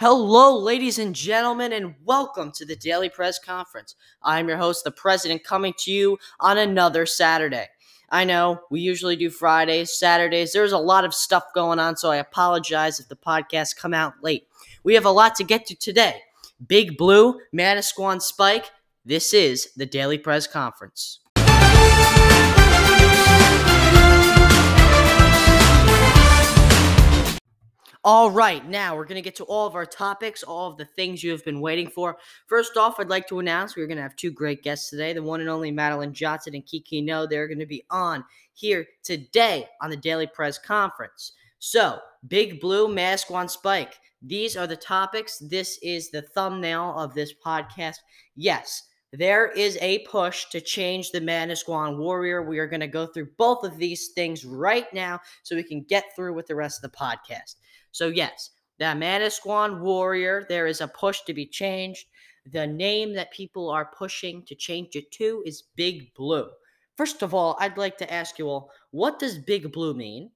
Hello, ladies and gentlemen, and welcome to the Daily Press Conference. I'm your host, the President, coming to you on another Saturday. I know we usually do Fridays, Saturdays. There's a lot of stuff going on, so I apologize if the podcasts come out late. We have a lot to get to today. Big Blue, Manasquan Spike. This is the Daily Press Conference. All right, now we're going to get to all of our topics, all of the things you have been waiting for. First off, I'd like to announce we're going to have two great guests today the one and only Madeline Johnson and Kiki No. They're going to be on here today on the Daily Press Conference. So, Big Blue, Manasquan Spike. These are the topics. This is the thumbnail of this podcast. Yes, there is a push to change the Manasquan Warrior. We are going to go through both of these things right now so we can get through with the rest of the podcast. So, yes, the Manasquan Warrior, there is a push to be changed. The name that people are pushing to change it to is Big Blue. First of all, I'd like to ask you all, what does Big Blue mean?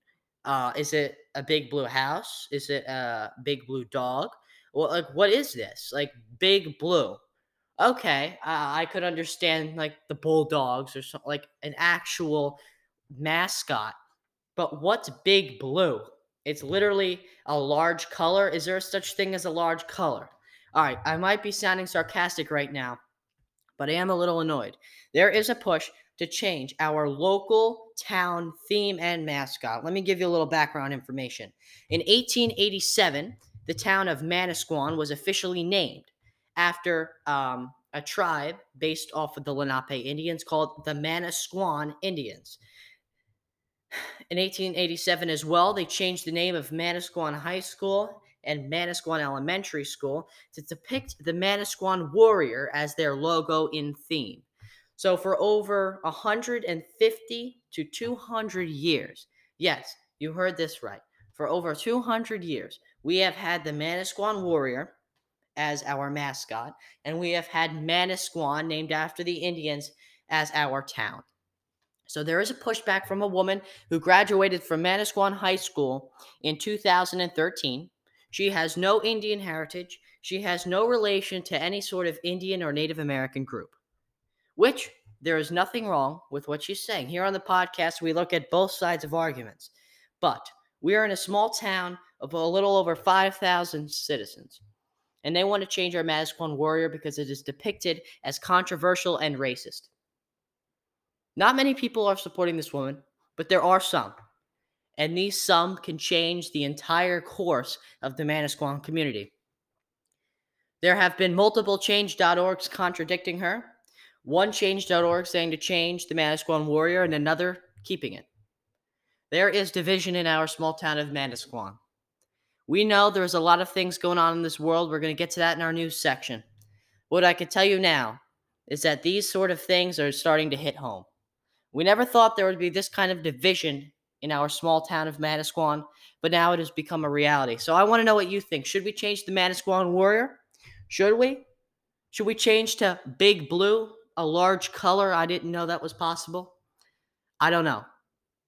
Uh, is it a big blue house? Is it a big blue dog? Well, like, what is this? Like, Big Blue. Okay, uh, I could understand like the Bulldogs or something, like an actual mascot. But what's Big Blue? It's literally a large color. Is there such thing as a large color? All right, I might be sounding sarcastic right now, but I am a little annoyed. There is a push to change our local town theme and mascot. Let me give you a little background information. In 1887, the town of Manasquan was officially named after um, a tribe based off of the Lenape Indians called the Manasquan Indians. In 1887 as well, they changed the name of Manasquan High School and Manasquan Elementary School to depict the Manasquan warrior as their logo in theme. So for over 150 to 200 years, yes, you heard this right. For over 200 years, we have had the Manasquan warrior as our mascot, and we have had Manasquan named after the Indians as our town. So there is a pushback from a woman who graduated from Manasquan High School in 2013. She has no Indian heritage. She has no relation to any sort of Indian or Native American group. Which there is nothing wrong with what she's saying. Here on the podcast, we look at both sides of arguments. But we are in a small town of a little over 5,000 citizens. And they want to change our Manasquan warrior because it is depicted as controversial and racist. Not many people are supporting this woman, but there are some. And these some can change the entire course of the Manasquan community. There have been multiple change.orgs contradicting her. One change.org saying to change the Manasquan warrior, and another keeping it. There is division in our small town of Manasquan. We know there's a lot of things going on in this world. We're going to get to that in our news section. What I can tell you now is that these sort of things are starting to hit home. We never thought there would be this kind of division in our small town of Manasquan, but now it has become a reality. So I want to know what you think. Should we change the Manasquan Warrior? Should we? Should we change to Big Blue, a large color? I didn't know that was possible. I don't know.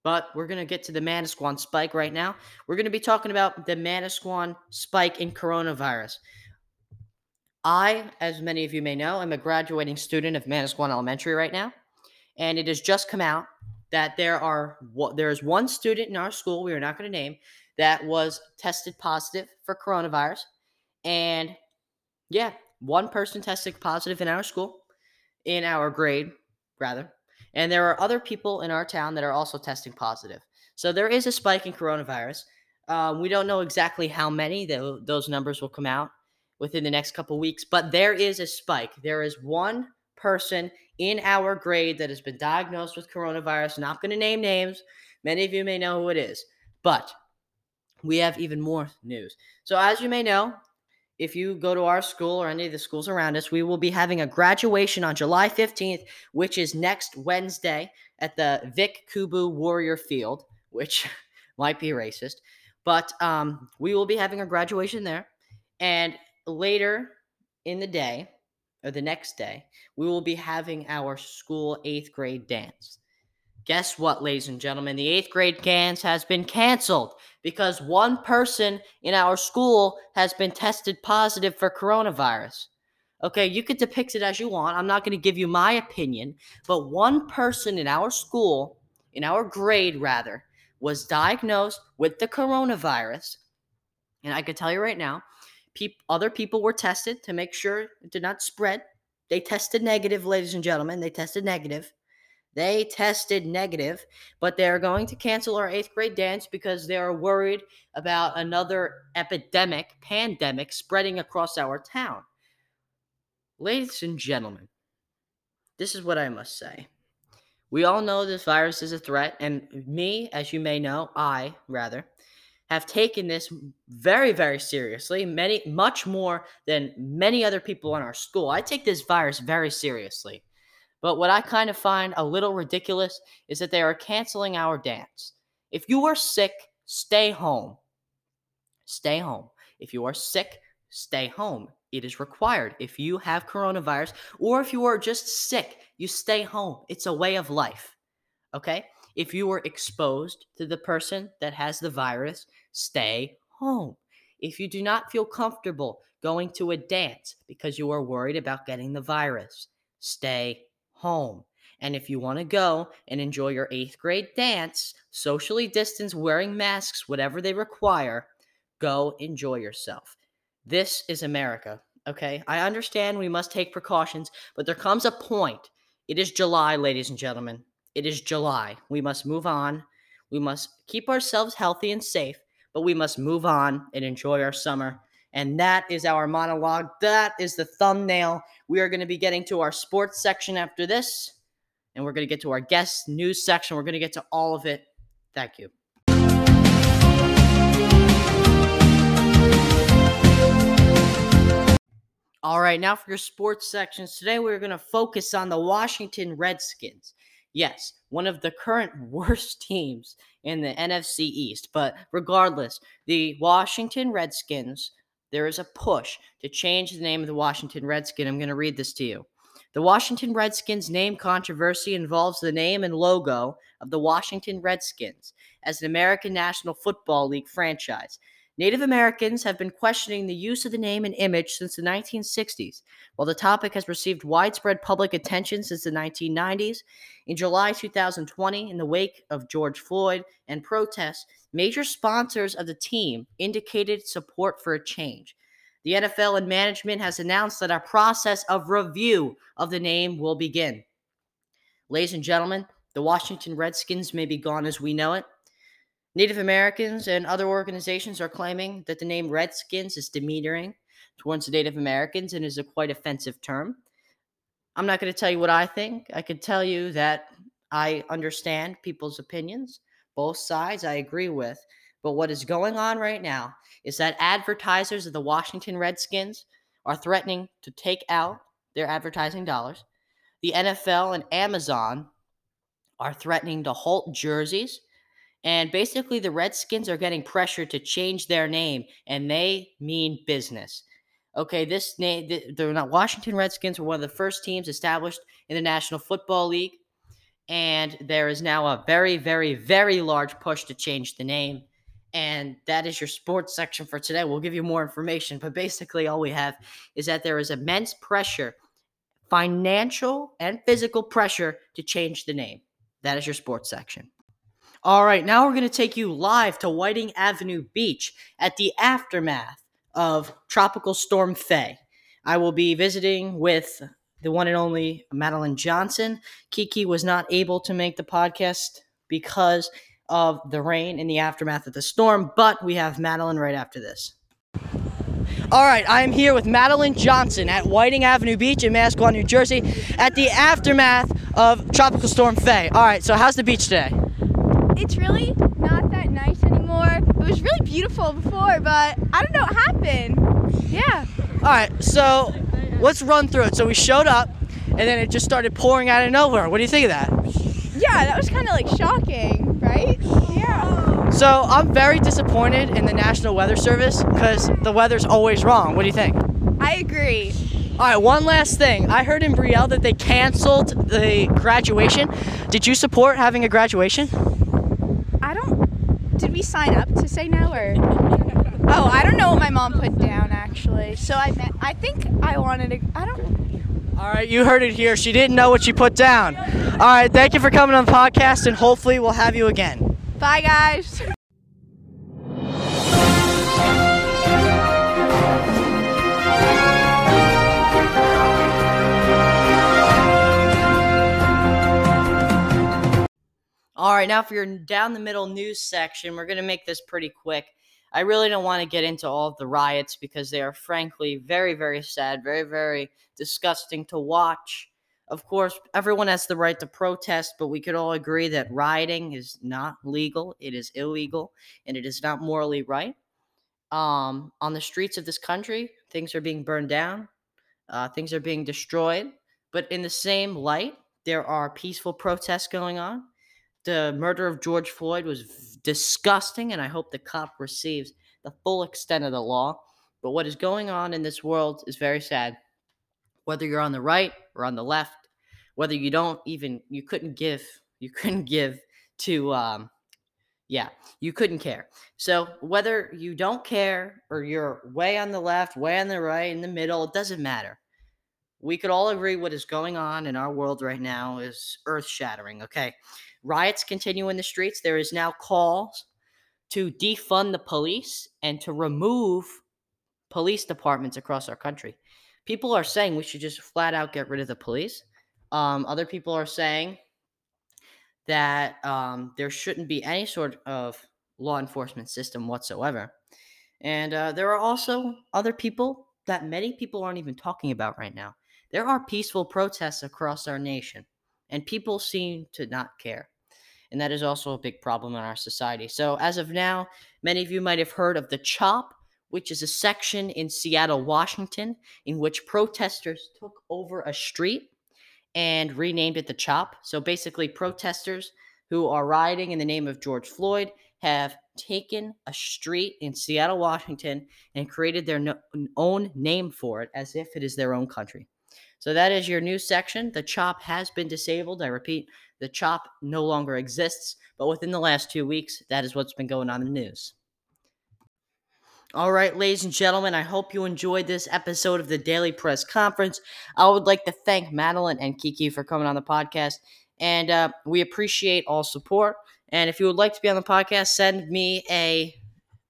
But we're going to get to the Manasquan spike right now. We're going to be talking about the Manasquan spike in coronavirus. I, as many of you may know, am a graduating student of Manasquan Elementary right now and it has just come out that there are there is one student in our school we are not going to name that was tested positive for coronavirus. And yeah one person tested positive in our school in our grade rather. And there are other people in our town that are also testing positive. So there is a spike in coronavirus. Um, we don't know exactly how many those numbers will come out within the next couple weeks but there is a spike. There is one person in our grade that has been diagnosed with coronavirus. Not going to name names. Many of you may know who it is. But we have even more news. So, as you may know, if you go to our school or any of the schools around us, we will be having a graduation on July 15th, which is next Wednesday at the Vic Kubu Warrior Field, which might be racist. But um, we will be having a graduation there. And later in the day, or the next day, we will be having our school eighth grade dance. Guess what, ladies and gentlemen? The eighth grade dance has been canceled because one person in our school has been tested positive for coronavirus. Okay, you could depict it as you want. I'm not going to give you my opinion, but one person in our school, in our grade rather, was diagnosed with the coronavirus. And I could tell you right now, other people were tested to make sure it did not spread. They tested negative, ladies and gentlemen. They tested negative. They tested negative, but they're going to cancel our eighth grade dance because they are worried about another epidemic, pandemic spreading across our town. Ladies and gentlemen, this is what I must say. We all know this virus is a threat, and me, as you may know, I rather, have taken this very, very seriously, many much more than many other people in our school. I take this virus very seriously. But what I kind of find a little ridiculous is that they are canceling our dance. If you are sick, stay home. Stay home. If you are sick, stay home. It is required. If you have coronavirus or if you are just sick, you stay home. It's a way of life. Okay? If you were exposed to the person that has the virus, stay home. If you do not feel comfortable going to a dance because you are worried about getting the virus, stay home. And if you want to go and enjoy your eighth grade dance, socially distanced, wearing masks, whatever they require, go enjoy yourself. This is America, okay? I understand we must take precautions, but there comes a point. It is July, ladies and gentlemen. It is July. We must move on. We must keep ourselves healthy and safe, but we must move on and enjoy our summer and that is our monologue. That is the thumbnail. We are going to be getting to our sports section after this. And we're going to get to our guest news section. We're going to get to all of it. Thank you. All right, now for your sports sections. Today we're going to focus on the Washington Redskins. Yes, one of the current worst teams in the NFC East. But regardless, the Washington Redskins there is a push to change the name of the Washington Redskin. I'm going to read this to you. The Washington Redskins name controversy involves the name and logo of the Washington Redskins as an American National Football League franchise. Native Americans have been questioning the use of the name and image since the 1960s. While the topic has received widespread public attention since the 1990s, in July 2020, in the wake of George Floyd and protests, major sponsors of the team indicated support for a change. The NFL and management has announced that a process of review of the name will begin. Ladies and gentlemen, the Washington Redskins may be gone as we know it, Native Americans and other organizations are claiming that the name Redskins is demeaning towards the Native Americans and is a quite offensive term. I'm not going to tell you what I think. I could tell you that I understand people's opinions, both sides I agree with. But what is going on right now is that advertisers of the Washington Redskins are threatening to take out their advertising dollars. The NFL and Amazon are threatening to halt jerseys and basically, the Redskins are getting pressure to change their name, and they mean business. Okay, this name, the, not Washington Redskins were one of the first teams established in the National Football League, and there is now a very, very, very large push to change the name. And that is your sports section for today. We'll give you more information, but basically, all we have is that there is immense pressure, financial and physical pressure, to change the name. That is your sports section. All right, now we're going to take you live to Whiting Avenue Beach at the aftermath of Tropical Storm Fay. I will be visiting with the one and only Madeline Johnson. Kiki was not able to make the podcast because of the rain in the aftermath of the storm, but we have Madeline right after this. All right, I am here with Madeline Johnson at Whiting Avenue Beach in Manasquan, New Jersey, at the aftermath of Tropical Storm Fay. All right, so how's the beach today? It's really not that nice anymore. It was really beautiful before, but I don't know what happened. Yeah. All right, so let's run through it. So we showed up, and then it just started pouring out of nowhere. What do you think of that? Yeah, that was kind of like shocking, right? Yeah. So I'm very disappointed in the National Weather Service because the weather's always wrong. What do you think? I agree. All right, one last thing. I heard in Brielle that they canceled the graduation. Did you support having a graduation? We sign up to say no or? Oh, I don't know what my mom put down actually. So I meant. I think I wanted to. I don't. All right, you heard it here. She didn't know what she put down. All right, thank you for coming on the podcast, and hopefully we'll have you again. Bye, guys. All right, now for your down the middle news section, we're going to make this pretty quick. I really don't want to get into all of the riots because they are frankly very, very sad, very, very disgusting to watch. Of course, everyone has the right to protest, but we could all agree that rioting is not legal, it is illegal, and it is not morally right. Um, on the streets of this country, things are being burned down, uh, things are being destroyed, but in the same light, there are peaceful protests going on the murder of George Floyd was disgusting, and I hope the cop receives the full extent of the law. But what is going on in this world is very sad. Whether you're on the right or on the left, whether you don't even, you couldn't give, you couldn't give to, um, yeah, you couldn't care. So whether you don't care or you're way on the left, way on the right, in the middle, it doesn't matter. We could all agree what is going on in our world right now is earth shattering, okay? Riots continue in the streets. There is now calls to defund the police and to remove police departments across our country. People are saying we should just flat out get rid of the police. Um, other people are saying that um, there shouldn't be any sort of law enforcement system whatsoever. And uh, there are also other people that many people aren't even talking about right now. There are peaceful protests across our nation, and people seem to not care and that is also a big problem in our society. So, as of now, many of you might have heard of the CHOP, which is a section in Seattle, Washington, in which protesters took over a street and renamed it the CHOP. So, basically, protesters who are rioting in the name of George Floyd have taken a street in Seattle, Washington, and created their no- own name for it as if it is their own country. So that is your new section. The CHOP has been disabled. I repeat, the CHOP no longer exists, but within the last two weeks, that is what's been going on in the news. All right, ladies and gentlemen, I hope you enjoyed this episode of the Daily Press Conference. I would like to thank Madeline and Kiki for coming on the podcast, and uh, we appreciate all support. And if you would like to be on the podcast, send me a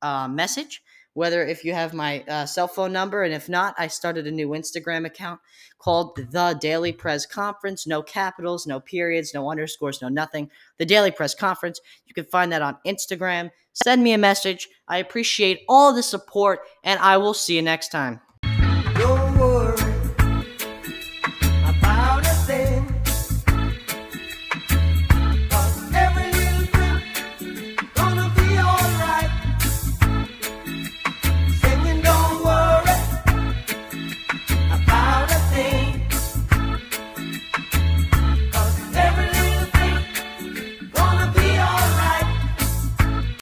uh, message whether if you have my uh, cell phone number, and if not, I started a new Instagram account called The Daily Press Conference. No capitals, no periods, no underscores, no nothing. The Daily Press Conference. You can find that on Instagram. Send me a message. I appreciate all the support, and I will see you next time.